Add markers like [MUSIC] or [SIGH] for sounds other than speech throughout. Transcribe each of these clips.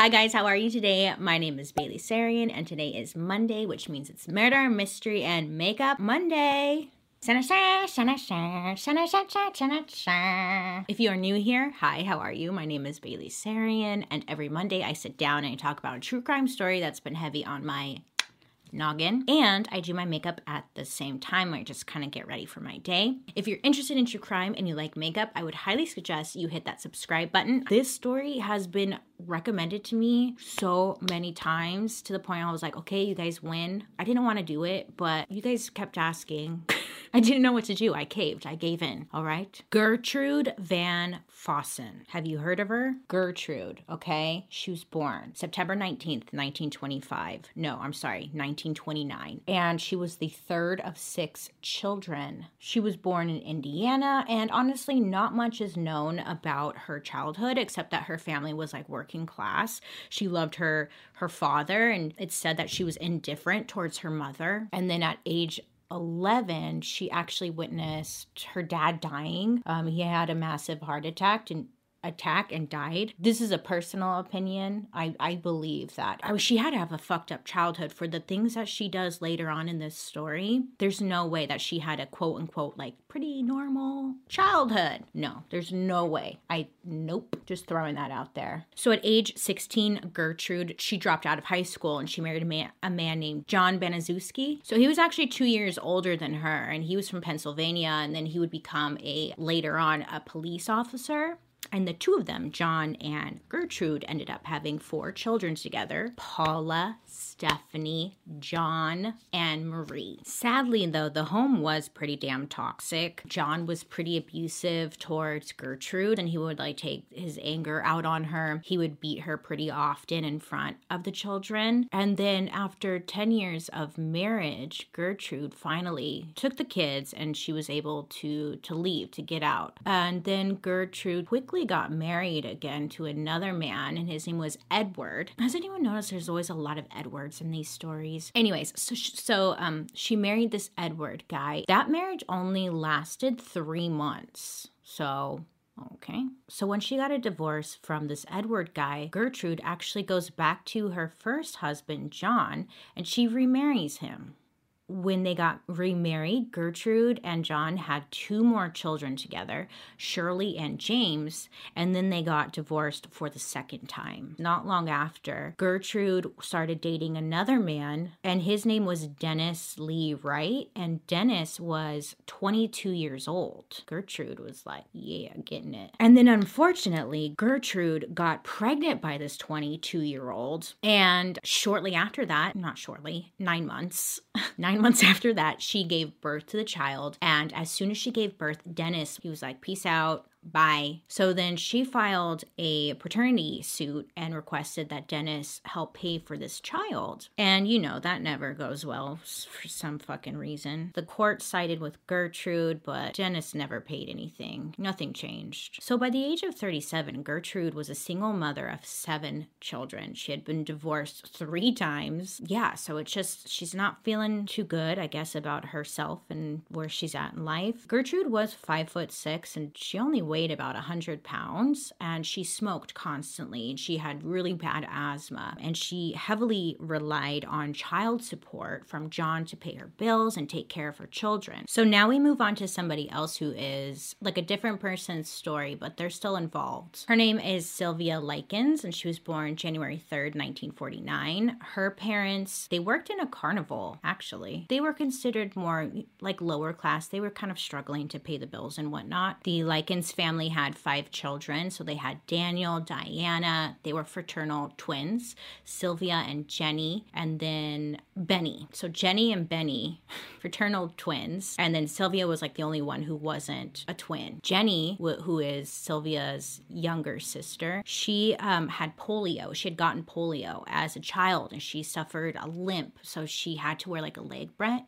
Hi guys, how are you today? My name is Bailey Sarian and today is Monday, which means it's Murder, Mystery, and Makeup Monday. If you are new here, hi, how are you? My name is Bailey Sarian, and every Monday I sit down and I talk about a true crime story that's been heavy on my noggin. And I do my makeup at the same time. I just kind of get ready for my day. If you're interested in true crime and you like makeup, I would highly suggest you hit that subscribe button. This story has been recommended to me so many times to the point I was like, okay, you guys win. I didn't want to do it, but you guys kept asking. [LAUGHS] I didn't know what to do. I caved. I gave in. All right. Gertrude Van Fossan. Have you heard of her? Gertrude, okay? She was born September 19th, 1925. No, I'm sorry, 1929. And she was the third of six children. She was born in Indiana, and honestly, not much is known about her childhood except that her family was like working class. She loved her her father and it's said that she was indifferent towards her mother. And then at age 11, she actually witnessed her dad dying. Um, he had a massive heart attack and attack and died. This is a personal opinion. I, I believe that. I, she had to have a fucked up childhood for the things that she does later on in this story. There's no way that she had a quote unquote like pretty normal childhood. No, there's no way. I nope. Just throwing that out there. So at age 16, Gertrude, she dropped out of high school and she married a man, a man named John Baniszewski. So he was actually two years older than her and he was from Pennsylvania and then he would become a later on a police officer. And the two of them, John and Gertrude, ended up having four children together Paula, Stephanie, John, and Marie. Sadly, though, the home was pretty damn toxic. John was pretty abusive towards Gertrude, and he would like take his anger out on her. He would beat her pretty often in front of the children. And then, after 10 years of marriage, Gertrude finally took the kids and she was able to, to leave, to get out. And then Gertrude quickly got married again to another man, and his name was Edward. Has anyone noticed there's always a lot of Edwards in these stories? Anyways, so so um she married this Edward guy. That marriage only lasted three months. So Okay. So when she got a divorce from this Edward guy, Gertrude actually goes back to her first husband, John, and she remarries him when they got remarried, Gertrude and John had two more children together, Shirley and James, and then they got divorced for the second time. Not long after, Gertrude started dating another man, and his name was Dennis Lee Wright, and Dennis was 22 years old. Gertrude was like, yeah, getting it. And then unfortunately, Gertrude got pregnant by this 22 year old, and shortly after that, not shortly, nine months, [LAUGHS] nine months [LAUGHS] after that, she gave birth to the child. And as soon as she gave birth, Dennis, he was like, peace out bye. So then she filed a paternity suit and requested that Dennis help pay for this child. And you know, that never goes well for some fucking reason. The court sided with Gertrude, but Dennis never paid anything. Nothing changed. So by the age of 37, Gertrude was a single mother of seven children. She had been divorced three times. Yeah, so it's just, she's not feeling too good, I guess, about herself and where she's at in life. Gertrude was five foot six and she only weighed about 100 pounds and she smoked constantly. and She had really bad asthma and she heavily relied on child support from John to pay her bills and take care of her children. So now we move on to somebody else who is like a different person's story, but they're still involved. Her name is Sylvia Likens and she was born January 3rd, 1949. Her parents, they worked in a carnival actually. They were considered more like lower class. They were kind of struggling to pay the bills and whatnot. The Likens family had five children. So they had Daniel, Diana, they were fraternal twins, Sylvia and Jenny, and then Benny. So Jenny and Benny, [LAUGHS] fraternal twins. And then Sylvia was like the only one who wasn't a twin. Jenny, who is Sylvia's younger sister, she um, had polio. She had gotten polio as a child and she suffered a limp. So she had to wear like a leg brace.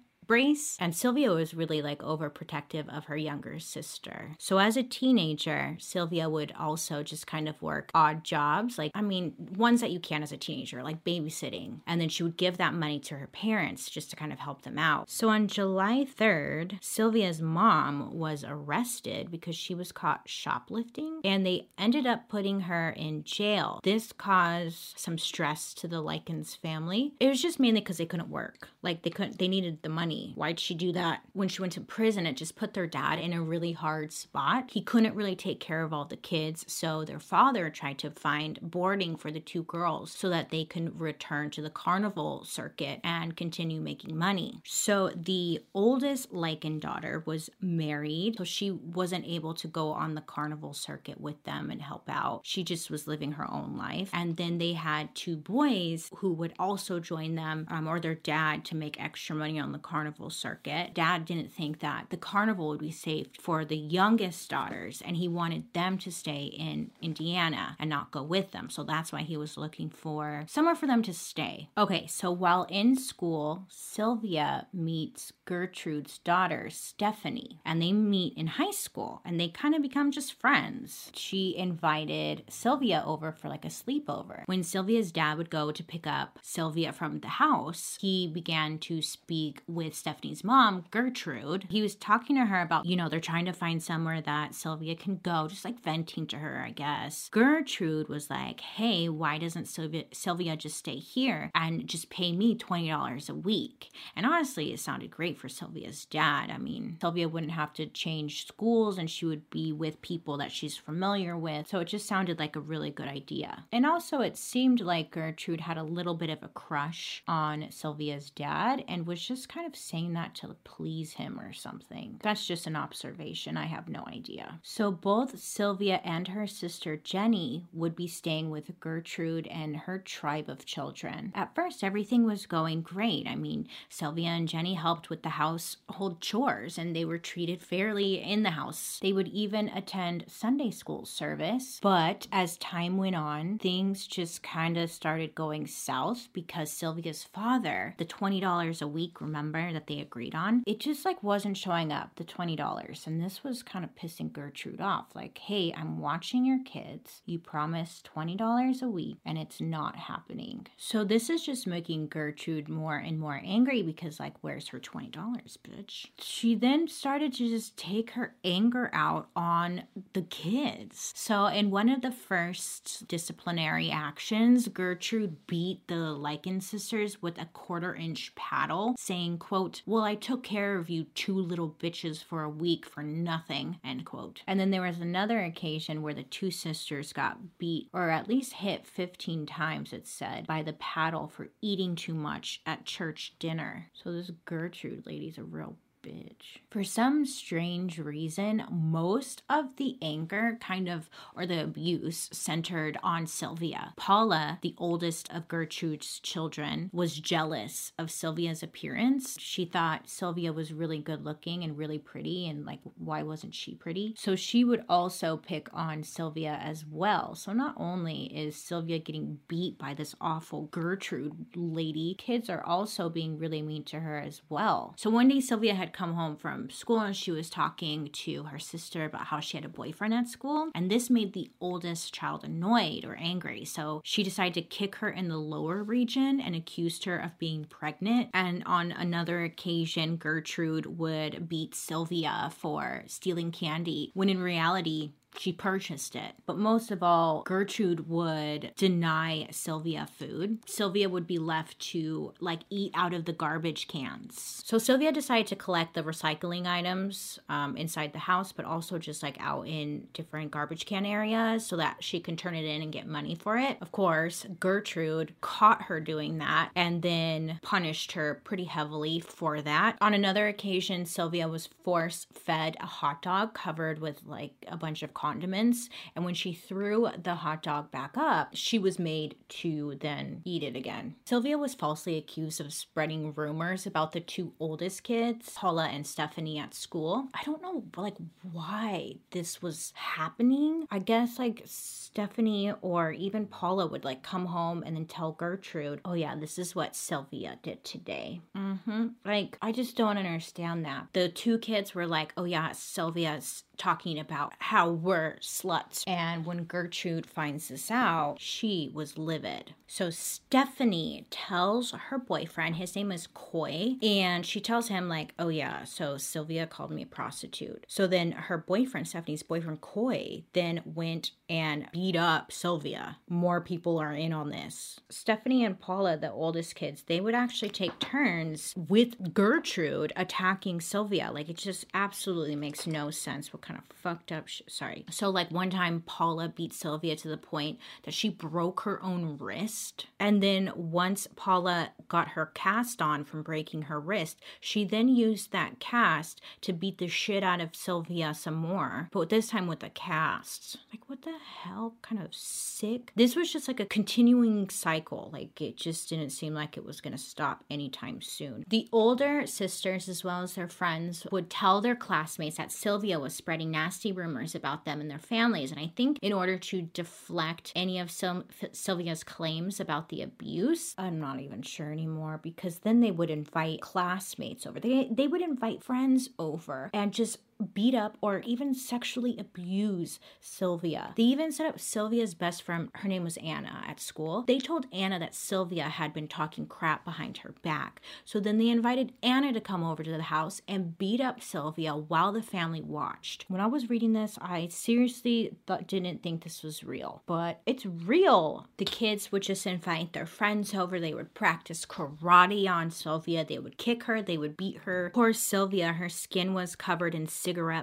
And Sylvia was really like overprotective of her younger sister. So as a teenager, Sylvia would also just kind of work odd jobs, like, I mean, ones that you can as a teenager, like babysitting. And then she would give that money to her parents just to kind of help them out. So on July 3rd, Sylvia's mom was arrested because she was caught shoplifting and they ended up putting her in jail. This caused some stress to the Likens family. It was just mainly because they couldn't work. Like they couldn't, they needed the money. Why'd she do that? When she went to prison, it just put their dad in a really hard spot. He couldn't really take care of all the kids. So their father tried to find boarding for the two girls so that they can return to the carnival circuit and continue making money. So the oldest Liken daughter was married, so she wasn't able to go on the carnival circuit with them and help out. She just was living her own life. And then they had two boys who would also join them um, or their dad to make extra money on the carnival circuit. Dad didn't think that the carnival would be safe for the youngest daughters and he wanted them to stay in Indiana and not go with them. So that's why he was looking for somewhere for them to stay. Okay, so while in school, Sylvia meets Gertrude's daughter, Stephanie, and they meet in high school and they kind of become just friends. She invited Sylvia over for like a sleepover. When Sylvia's dad would go to pick up Sylvia from the house, he began to speak with Stephanie's mom, Gertrude. He was talking to her about, you know, they're trying to find somewhere that Sylvia can go, just like venting to her, I guess. Gertrude was like, hey, why doesn't Sylvia, Sylvia just stay here and just pay me $20 a week? And honestly, it sounded great for Sylvia's dad. I mean, Sylvia wouldn't have to change schools and she would be with people that she's familiar with. So it just sounded like a really good idea. And also, it seemed like Gertrude had a little bit of a crush on Sylvia's dad and was just kind of saying that to please him or something. That's just an observation. I have no idea. So both Sylvia and her sister Jenny would be staying with Gertrude and her tribe of children. At first, everything was going great. I mean, Sylvia and Jenny helped with the household chores and they were treated fairly in the house. They would even attend Sunday school service. But as time went on, things just kind of started going south because Sylvia's father, the $20 a week, remember that they agreed on, it just like wasn't showing up, the $20. And this was kind of pissing Gertrude off. Like, hey, I'm watching your kids. You promised $20 a week and it's not happening. So this is just making Gertrude more and more angry because, like, where's her $20, bitch? She then started to just take her anger out on the kids. So, in one of the first disciplinary actions, Gertrude beat the Liken sisters with a quarter inch paddle, saying, quote, Well, I took care of you two little bitches for a week for nothing, end quote. And then there was another occasion where the two sisters got beat, or at least hit 15 times, it said, by the paddle for eating too much at church dinner. So this Gertrude lady's a real bitch. For some strange reason, most of the anger kind of, or the abuse centered on Sylvia. Paula, the oldest of Gertrude's children, was jealous of Sylvia's appearance. She thought Sylvia was really good looking and really pretty, and like, why wasn't she pretty? So she would also pick on Sylvia as well. So not only is Sylvia getting beat by this awful Gertrude lady, kids are also being really mean to her as well. So one day, Sylvia had come home from school and she was talking to her sister about how she had a boyfriend at school. And this made the oldest child annoyed or angry. So she decided to kick her in the lower region and accused her of being pregnant. And on another occasion, Gertrude would beat Sylvia for stealing candy when in reality, she purchased it. But most of all, Gertrude would deny Sylvia food. Sylvia would be left to like eat out of the garbage cans. So Sylvia decided to collect the recycling items um, inside the house, but also just like out in different garbage can areas so that she can turn it in and get money for it. Of course, Gertrude caught her doing that and then punished her pretty heavily for that. On another occasion, Sylvia was force fed a hot dog covered with like a bunch of condiments. And when she threw the hot dog back up, she was made to then eat it again. Sylvia was falsely accused of spreading rumors about the two oldest kids, Paula and Stephanie, at school. I don't know, like, why this was happening. I guess, like, Stephanie or even Paula would, like, come home and then tell Gertrude, oh, yeah, this is what Sylvia did today. Mm-hmm. Like, I just don't understand that. The two kids were like, oh, yeah, Sylvia's talking about how we're sluts. And when Gertrude finds this out, she was livid. So Stephanie tells her boyfriend, his name is Coy, and she tells him, like, oh yeah, so Sylvia called me a prostitute. So then her boyfriend, Stephanie's boyfriend, Coy, then went and beat up Sylvia. More people are in on this. Stephanie and Paula, the oldest kids, they would actually take turns with Gertrude attacking Sylvia. Like, it just absolutely makes no sense what kind of fucked up sh- sorry. So like one time paula beat sylvia to the point that she broke her own wrist and then once paula got her cast on from breaking her wrist she then used that cast to beat the shit out of sylvia some more but this time with a cast like what the hell kind of sick? This was just like a continuing cycle. Like it just didn't seem like it was going to stop anytime soon. The older sisters as well as their friends would tell their classmates that sylvia was spreading spreading nasty rumors about them and their families. And I think in order to deflect any of Sil- Sylvia's claims about the abuse, I'm not even sure anymore because then they would invite classmates over. They they would invite friends over and just beat up or even sexually abuse Sylvia. They even set up Sylvia's best friend, her name was Anna, at school. They told Anna that Sylvia had been talking crap behind her back. So then they invited Anna to come over to the house and beat up Sylvia while the family watched. When I was reading this, I seriously didn't think this was real, but it's real. The kids would just invite their friends over. They would practice karate on Sylvia. They would kick her. They would beat her. Poor Sylvia, her skin was covered in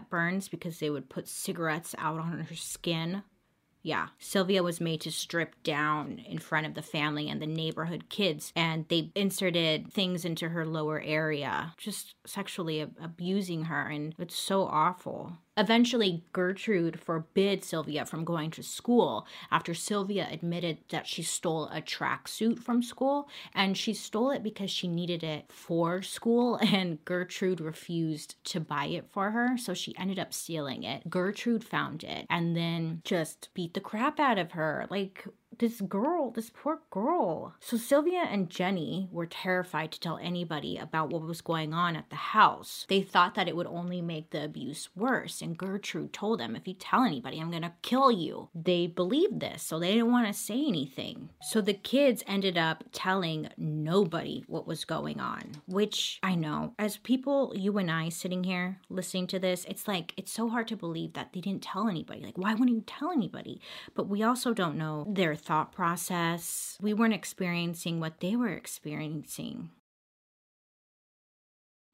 burns because they would put cigarettes out on her skin. Yeah, Sylvia was made to strip down in front of the family and the neighborhood kids, and they inserted things into her lower area, just sexually abusing her, and it's so awful. Eventually, Gertrude forbid Sylvia from going to school after Sylvia admitted that she stole a tracksuit from school and she stole it because she needed it for school [LAUGHS] and Gertrude refused to buy it for her. So she ended up stealing it. Gertrude found it and then just beat the crap out of her. Like, this girl, this poor girl. So Sylvia and Jenny were terrified to tell anybody about what was going on at the house. They thought that it would only make the abuse worse, and Gertrude told them, If you tell anybody, I'm gonna kill you. They believed this, so they didn't want to say anything. So the kids ended up telling nobody what was going on, which I know, as people, you and I sitting here listening to this, it's like, it's so hard to believe that they didn't tell anybody. Like, why wouldn't you tell anybody? But we also don't know their thought process. We weren't experiencing what they were experiencing.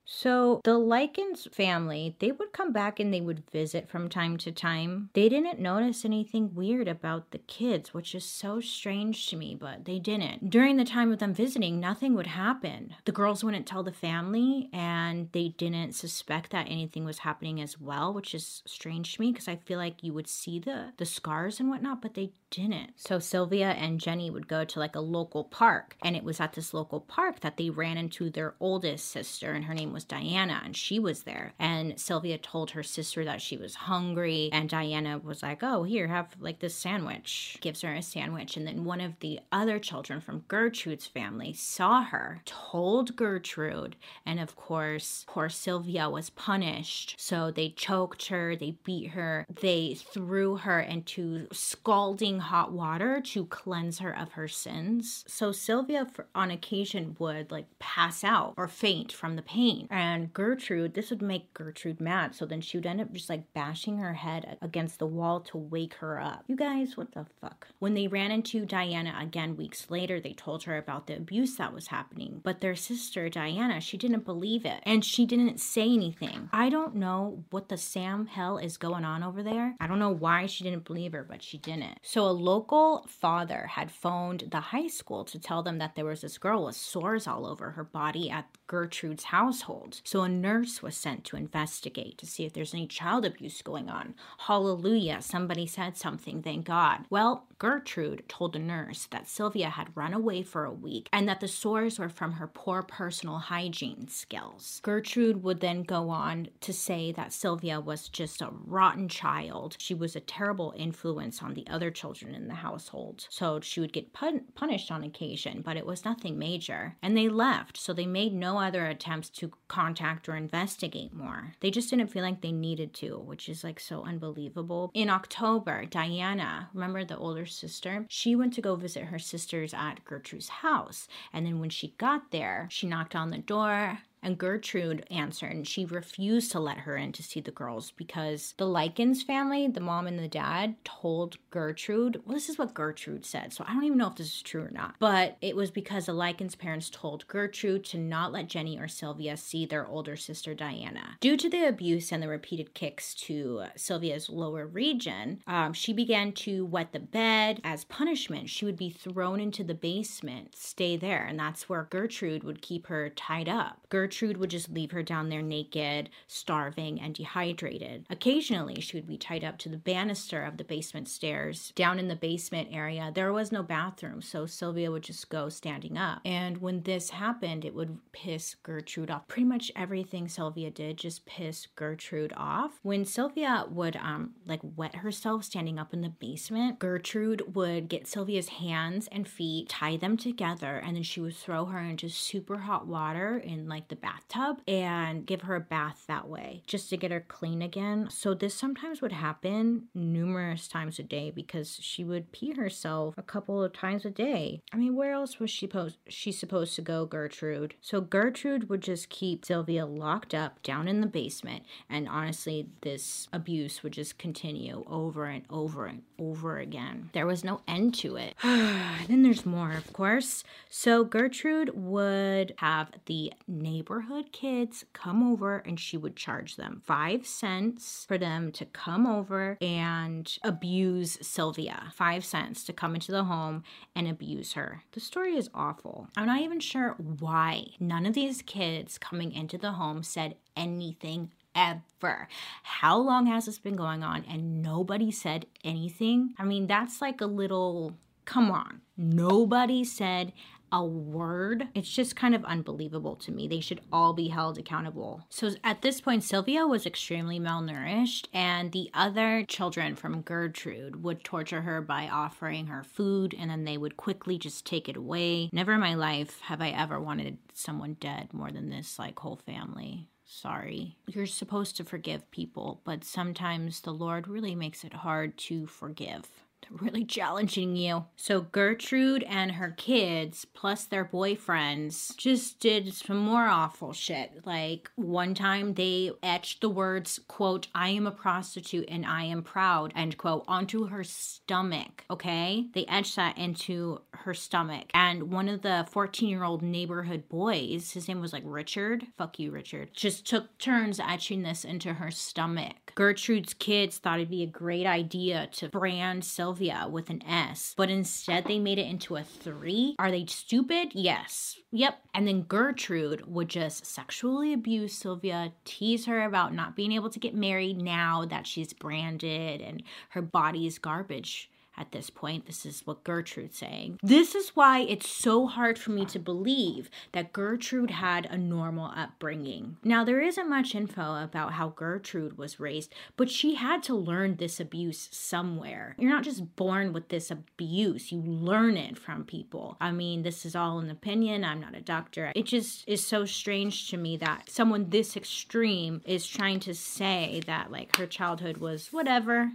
So the Likens family, they would come back and they would visit from time to time. They didn't notice anything weird about the kids, which is so strange to me, but they didn't. During the time of them visiting, nothing would happen. The girls wouldn't tell the family and they didn't suspect that anything was happening as well, which is strange to me because I feel like you would see the the scars and whatnot, but they didn't. So Sylvia and Jenny would go to like a local park, and it was at this local park that they ran into their oldest sister, and her name was Diana, and she was there. And Sylvia told her sister that she was hungry, and Diana was like, Oh, here, have like this sandwich. Gives her a sandwich. And then one of the other children from Gertrude's family saw her, told Gertrude, and of course, poor Sylvia was punished. So they choked her, they beat her, they threw her into scalding hot water to cleanse her of her sins. So Sylvia, for, on occasion, would like pass out or faint from the pain. And Gertrude, this would make Gertrude mad. So then she would end up just like bashing her head against the wall to wake her up. You guys, what the fuck? When they ran into Diana again weeks later, they told her about the abuse that was happening. But their sister, Diana, she didn't believe it and she didn't say anything. I don't know what the Sam hell is going on over there. I don't know why she didn't believe her, but she didn't. So a local father had phoned the high school to tell them that there was this girl with sores all over her body at Gertrude's household So a nurse was sent to investigate to see if there's any child abuse going on. Hallelujah, somebody said something, thank God. Well, Gertrude told the nurse that Sylvia had run away for a week and that the sores were from her poor personal hygiene skills. Gertrude would then go on to say that Sylvia was just a rotten child. She was a terrible influence on the other children in the household. So she would get pun- punished on occasion, but it was nothing major. And they left, so they made no other attempts to contact or investigate more. They just didn't feel like they needed to, which is like so unbelievable. In October, Diana, remember the older sister, she went to go visit her sisters at Gertrude's house. And then when she got there, she knocked on the door and Gertrude answered, and she refused to let her in to see the girls because the Likens family, the mom and the dad, told Gertrude. Well, this is what Gertrude said, so I don't even know if this is true or not. But it was because the Likens parents told Gertrude to not let Jenny or Sylvia see their older sister Diana. Due to the abuse and the repeated kicks to Sylvia's lower region, um, she began to wet the bed. As punishment, she would be thrown into the basement, stay there, and that's where Gertrude would keep her tied up. Gertrude Gertrude would just leave her down there naked, starving, and dehydrated. Occasionally, she would be tied up to the banister of the basement stairs. Down in the basement area, there was no bathroom, so Sylvia would just go standing up. And when this happened, it would piss Gertrude off. Pretty much everything Sylvia did just piss Gertrude off. When Sylvia would um like wet herself standing up in the basement, Gertrude would get Sylvia's hands and feet, tie them together, and then she would throw her into super hot water in like the bathtub and give her a bath that way just to get her clean again. So this sometimes would happen numerous times a day because she would pee herself a couple of times a day. I mean, where else was she supposed she supposed to go, Gertrude? So Gertrude would just keep Sylvia locked up down in the basement and honestly this abuse would just continue over and over and over again. There was no end to it. [SIGHS] then there's more, of course. So Gertrude would have the neighbor neighborhood kids come over and she would charge them five cents for them to come over and abuse Sylvia. Five cents to come into the home and abuse her. The story is awful. I'm not even sure why none of these kids coming into the home said anything ever. How long has this been going on and nobody said anything? I mean, that's like a little, come on. Nobody said a word. It's just kind of unbelievable to me. They should all be held accountable. So at this point, Sylvia was extremely malnourished, and the other children from Gertrude would torture her by offering her food, and then they would quickly just take it away. Never in my life have I ever wanted someone dead more than this like whole family sorry. You're supposed to forgive people, but sometimes the Lord really makes it hard to forgive really challenging you. So Gertrude and her kids, plus their boyfriends, just did some more awful shit. Like one time they etched the words, quote, I am a prostitute and I am proud, end quote, onto her stomach. Okay? They etched that into her stomach. And one of the 14 year old neighborhood boys, his name was like Richard, fuck you, Richard, just took turns etching this into her stomach. Gertrude's kids thought it'd be a great idea to brand Sylvia Sylvia with an S, but instead they made it into a three. Are they stupid? Yes. Yep. And then Gertrude would just sexually abuse Sylvia, tease her about not being able to get married now that she's branded and her body is garbage at this point. This is what Gertrude's saying. This is why it's so hard for me to believe that Gertrude had a normal upbringing. Now, there isn't much info about how Gertrude was raised, but she had to learn this abuse somewhere. You're not just born with this abuse, you learn it from people. I mean, this is all an opinion. I'm not a doctor. It just is so strange to me that someone this extreme is trying to say that, like, her childhood was whatever,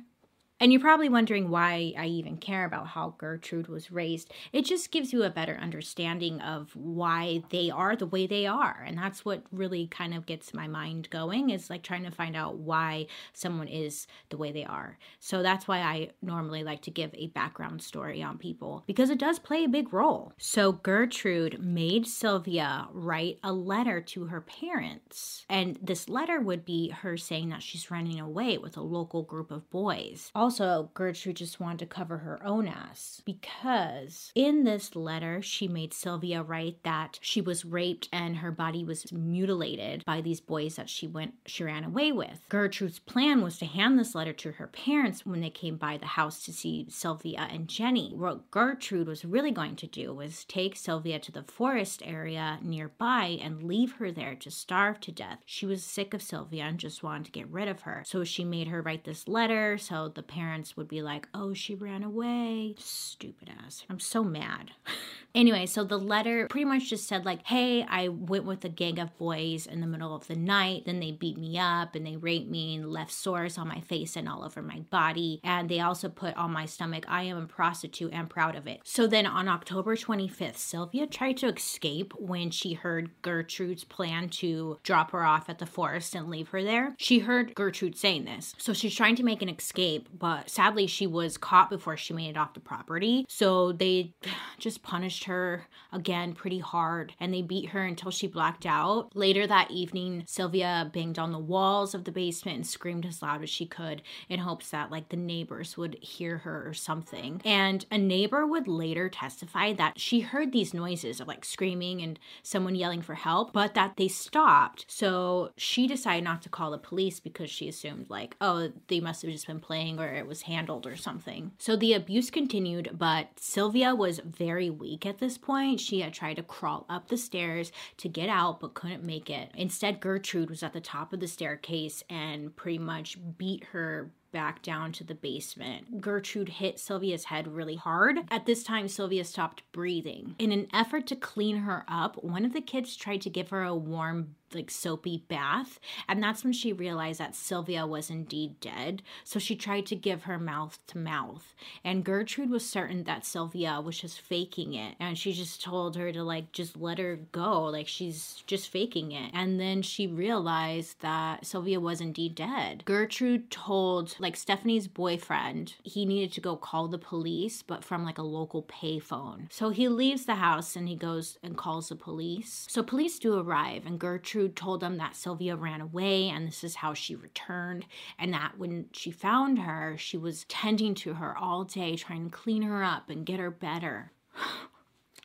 and you're probably wondering why I even care about how Gertrude was raised. It just gives you a better understanding of why they are the way they are. And that's what really kind of gets my mind going is like trying to find out why someone is the way they are. So that's why I normally like to give a background story on people because it does play a big role. So Gertrude made Sylvia write a letter to her parents. And this letter would be her saying that she's running away with a local group of boys. Also, also, Gertrude just wanted to cover her own ass because in this letter, she made Sylvia write that she was raped and her body was mutilated by these boys that she went she ran away with. Gertrude's plan was to hand this letter to her parents when they came by the house to see Sylvia and Jenny. What Gertrude was really going to do was take Sylvia to the forest area nearby and leave her there to starve to death. She was sick of Sylvia and just wanted to get rid of her. So she made her write this letter so the parents would be like, oh, she ran away. Stupid ass. I'm so mad. [LAUGHS] anyway, so the letter pretty much just said, like, hey, I went with a gang of boys in the middle of the night. Then they beat me up and they raped me and left sores on my face and all over my body. And they also put on my stomach, I am a prostitute and proud of it. So then on October 25th, Sylvia tried to escape when she heard Gertrude's plan to drop her off at the forest and leave her there. She heard Gertrude saying this. So she's trying to make an escape, but Uh, sadly she was caught before she made it off the property. So they [SIGHS] just punished her again pretty hard and they beat her until she blacked out. Later that evening, Sylvia banged on the walls of the basement and screamed as loud as she could in hopes that like the neighbors would hear her or something. And a neighbor would later testify that she heard these noises of like screaming and someone yelling for help, but that they stopped. So she decided not to call the police because she assumed like, oh, they must have just been playing or it was handled or something. So the abuse continued, but Sylvia was very weak at this point. She had tried to crawl up the stairs to get out but couldn't make it. Instead, Gertrude was at the top of the staircase and pretty much beat her back down to the basement. Gertrude hit Sylvia's head really hard. At this time, Sylvia stopped breathing. In an effort to clean her up, one of the kids tried to give her a warm like soapy bath. And that's when she realized that Sylvia was indeed dead. So she tried to give her mouth to mouth. And Gertrude was certain that Sylvia was just faking it. And she just told her to like just let her go. Like she's just faking it. And then she realized that Sylvia was indeed dead. Gertrude told like Stephanie's boyfriend he needed to go call the police, but from like a local payphone. So he leaves the house and he goes and calls the police. So police do arrive and Gertrude Gertrude told them that Sylvia ran away and this is how she returned, and that when she found her, she was tending to her all day, trying to clean her up and get her better. [SIGHS]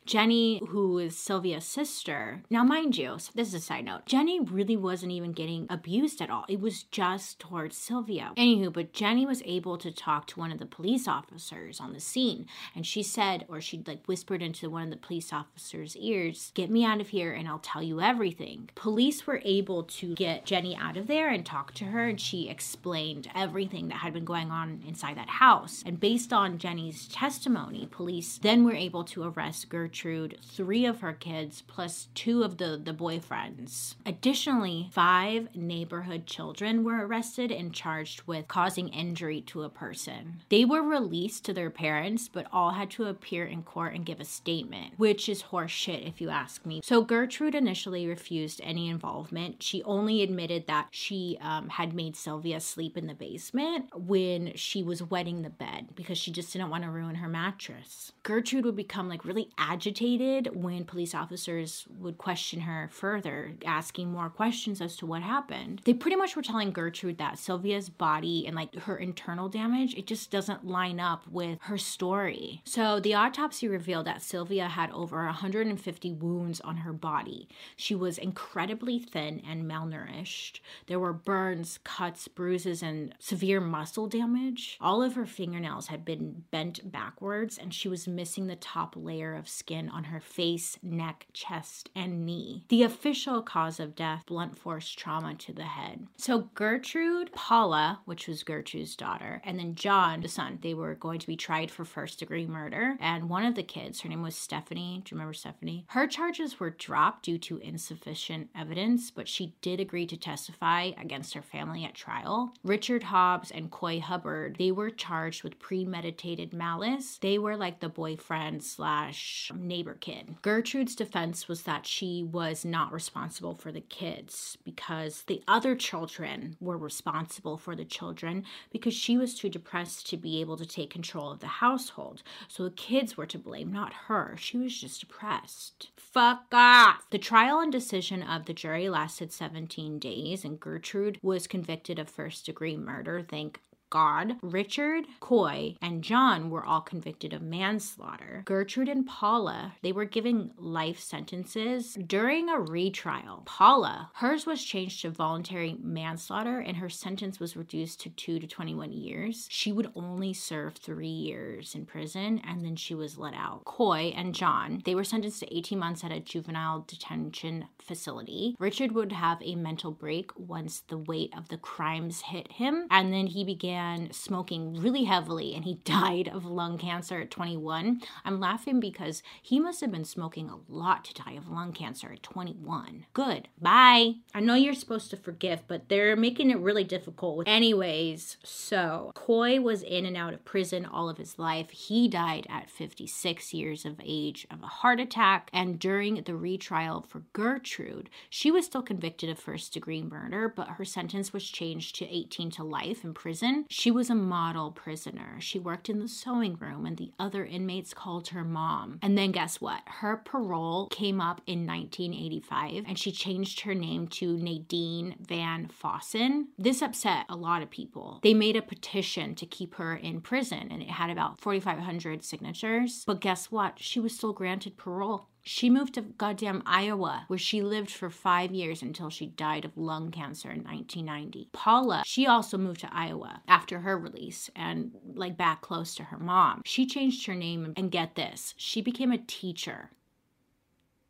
Jenny, who is Sylvia's sister, now mind you, this is a side note, Jenny really wasn't even getting abused at all. It was just towards Sylvia. Anywho, but Jenny was able to talk to one of the police officers on the scene, and she said, or she like whispered into one of the police officers' ears, Get me out of here and I'll tell you everything. Police were able to get Jenny out of there and talk to her, and she explained everything that had been going on inside that house. And based on Jenny's testimony, police then were able to arrest Gertrude Gertrude three of her kids plus two of the, the boyfriends. Additionally, five neighborhood children were arrested and charged with causing injury to a person. They were released to their parents, but all had to appear in court and give a statement, which is horseshit if you ask me. So Gertrude initially refused any involvement. She only admitted that she um, had made Sylvia sleep in the basement when she was wetting the bed because she just didn't want to ruin her mattress. Gertrude would become like really agitated agitated when police officers would question her further, asking more questions as to what happened. They pretty much were telling Gertrude that Sylvia's body and like her internal damage, it just doesn't line up with her story. So the autopsy revealed that Sylvia had over 150 wounds on her body. She was incredibly thin and malnourished. There were burns, cuts, bruises, and severe muscle damage. All of her fingernails had been bent backwards, and she was missing the top layer of skin skin on her face, neck, chest, and knee. The official cause of death, blunt force trauma to the head. So Gertrude, Paula, which was Gertrude's daughter, and then John, the son, they were going to be tried for first degree murder. And one of the kids, her name was Stephanie. Do you remember Stephanie? Her charges were dropped due to insufficient evidence, but she did agree to testify against her family at trial. Richard Hobbs and Coy Hubbard, they were charged with premeditated malice. They were like the boyfriend slash neighbor kid. Gertrude's defense was that she was not responsible for the kids because the other children were responsible for the children because she was too depressed to be able to take control of the household. So the kids were to blame, not her. She was just depressed. Fuck off. The trial and decision of the jury lasted 17 days, and Gertrude was convicted of first degree murder. Thank God, Richard, Coy, and John were all convicted of manslaughter. Gertrude and Paula, they were given life sentences during a retrial. Paula, hers was changed to voluntary manslaughter and her sentence was reduced to 2 to 21 years. She would only serve 3 years in prison and then she was let out. Coy and John, they were sentenced to 18 months at a juvenile detention facility. Richard would have a mental break once the weight of the crimes hit him and then he began began smoking really heavily and he [LAUGHS] died of lung cancer at 21. I'm laughing because he must have been smoking a lot to die of lung cancer at 21. Good. Bye. I know you're supposed to forgive, but they're making it really difficult. Anyways, so Coy was in and out of prison all of his life. He died at 56 years of age of a heart attack. And during the retrial for Gertrude, she was still convicted of first degree murder, but her sentence was changed to 18 to life in prison. She was a model prisoner. She worked in the sewing room, and the other inmates called her mom. And then guess what? Her parole came up in 1985, and she changed her name to Nadine Van Fossan. This upset a lot of people. They made a petition to keep her in prison, and it had about 4,500 signatures. But guess what? She was still granted parole. She moved to goddamn Iowa, where she lived for five years until she died of lung cancer in 1990. Paula, she also moved to Iowa after her release and like back close to her mom. She changed her name and get this, she became a teacher.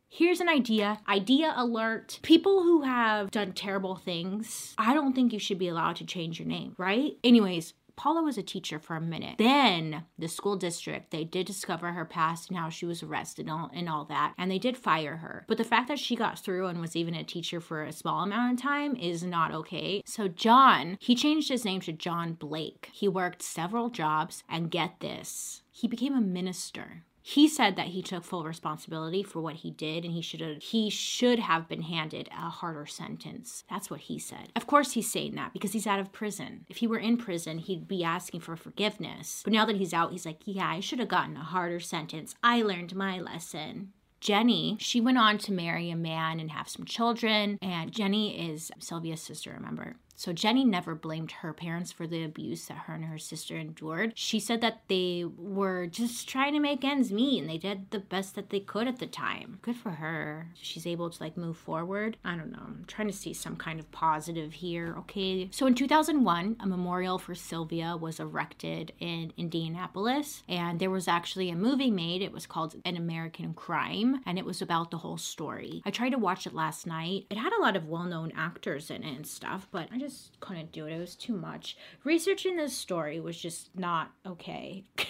Here's an idea. Idea alert. People who have done terrible things, I don't think you should be allowed to change your name, right? Anyways, Paula was a teacher for a minute. Then the school district, they did discover her past and how she was arrested and all, and all that, and they did fire her. But the fact that she got through and was even a teacher for a small amount of time is not okay. So John, he changed his name to John Blake. He worked several jobs, and get this, he became a minister he said that he took full responsibility for what he did and he should have he should have been handed a harder sentence. That's what he said. Of course he's saying that because he's out of prison. If he were in prison he'd be asking for forgiveness. But now that he's out he's like yeah i should have gotten a harder sentence. I learned my lesson. Jenny, she went on to marry a man and have some children. And Jenny is Sylvia's sister, remember? So Jenny never blamed her parents for the abuse that her and her sister endured. She said that they were just trying to make ends meet and they did the best that they could at the time. Good for her. She's able to like move forward. I don't know. I'm trying to see some kind of positive here, okay? So in 2001, a memorial for Sylvia was erected in Indianapolis and there was actually a movie made. It was called An American Crime and it was about the whole story. I tried to watch it last night. It had a lot of well-known actors in it and stuff, but I just just couldn't do it. It was too much. Researching this story was just not okay. [LAUGHS]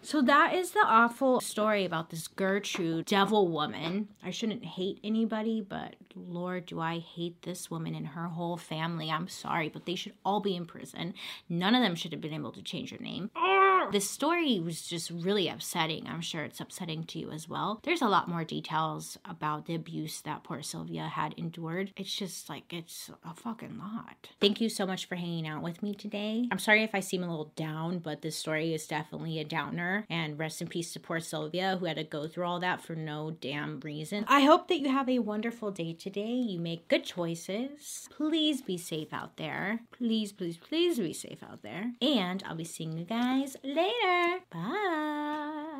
So that is the awful story about this Gertrude devil woman. I shouldn't hate anybody, but Lord, do I hate this woman and her whole family. I'm sorry, but they should all be in prison. None of them should have been able to change their name. This story was just really upsetting. I'm sure it's upsetting to you as well. There's a lot more details about the abuse that poor Sylvia had endured. It's just like, it's a fucking lot. Thank you so much for hanging out with me today. I'm sorry if I seem a little down, but this story is definitely a downer. And rest in peace to poor Sylvia, who had to go through all that for no damn reason. I hope that you have a wonderful day today. You make good choices. Please be safe out there. Please, please, please be safe out there. And I'll be seeing you guys later. Bye.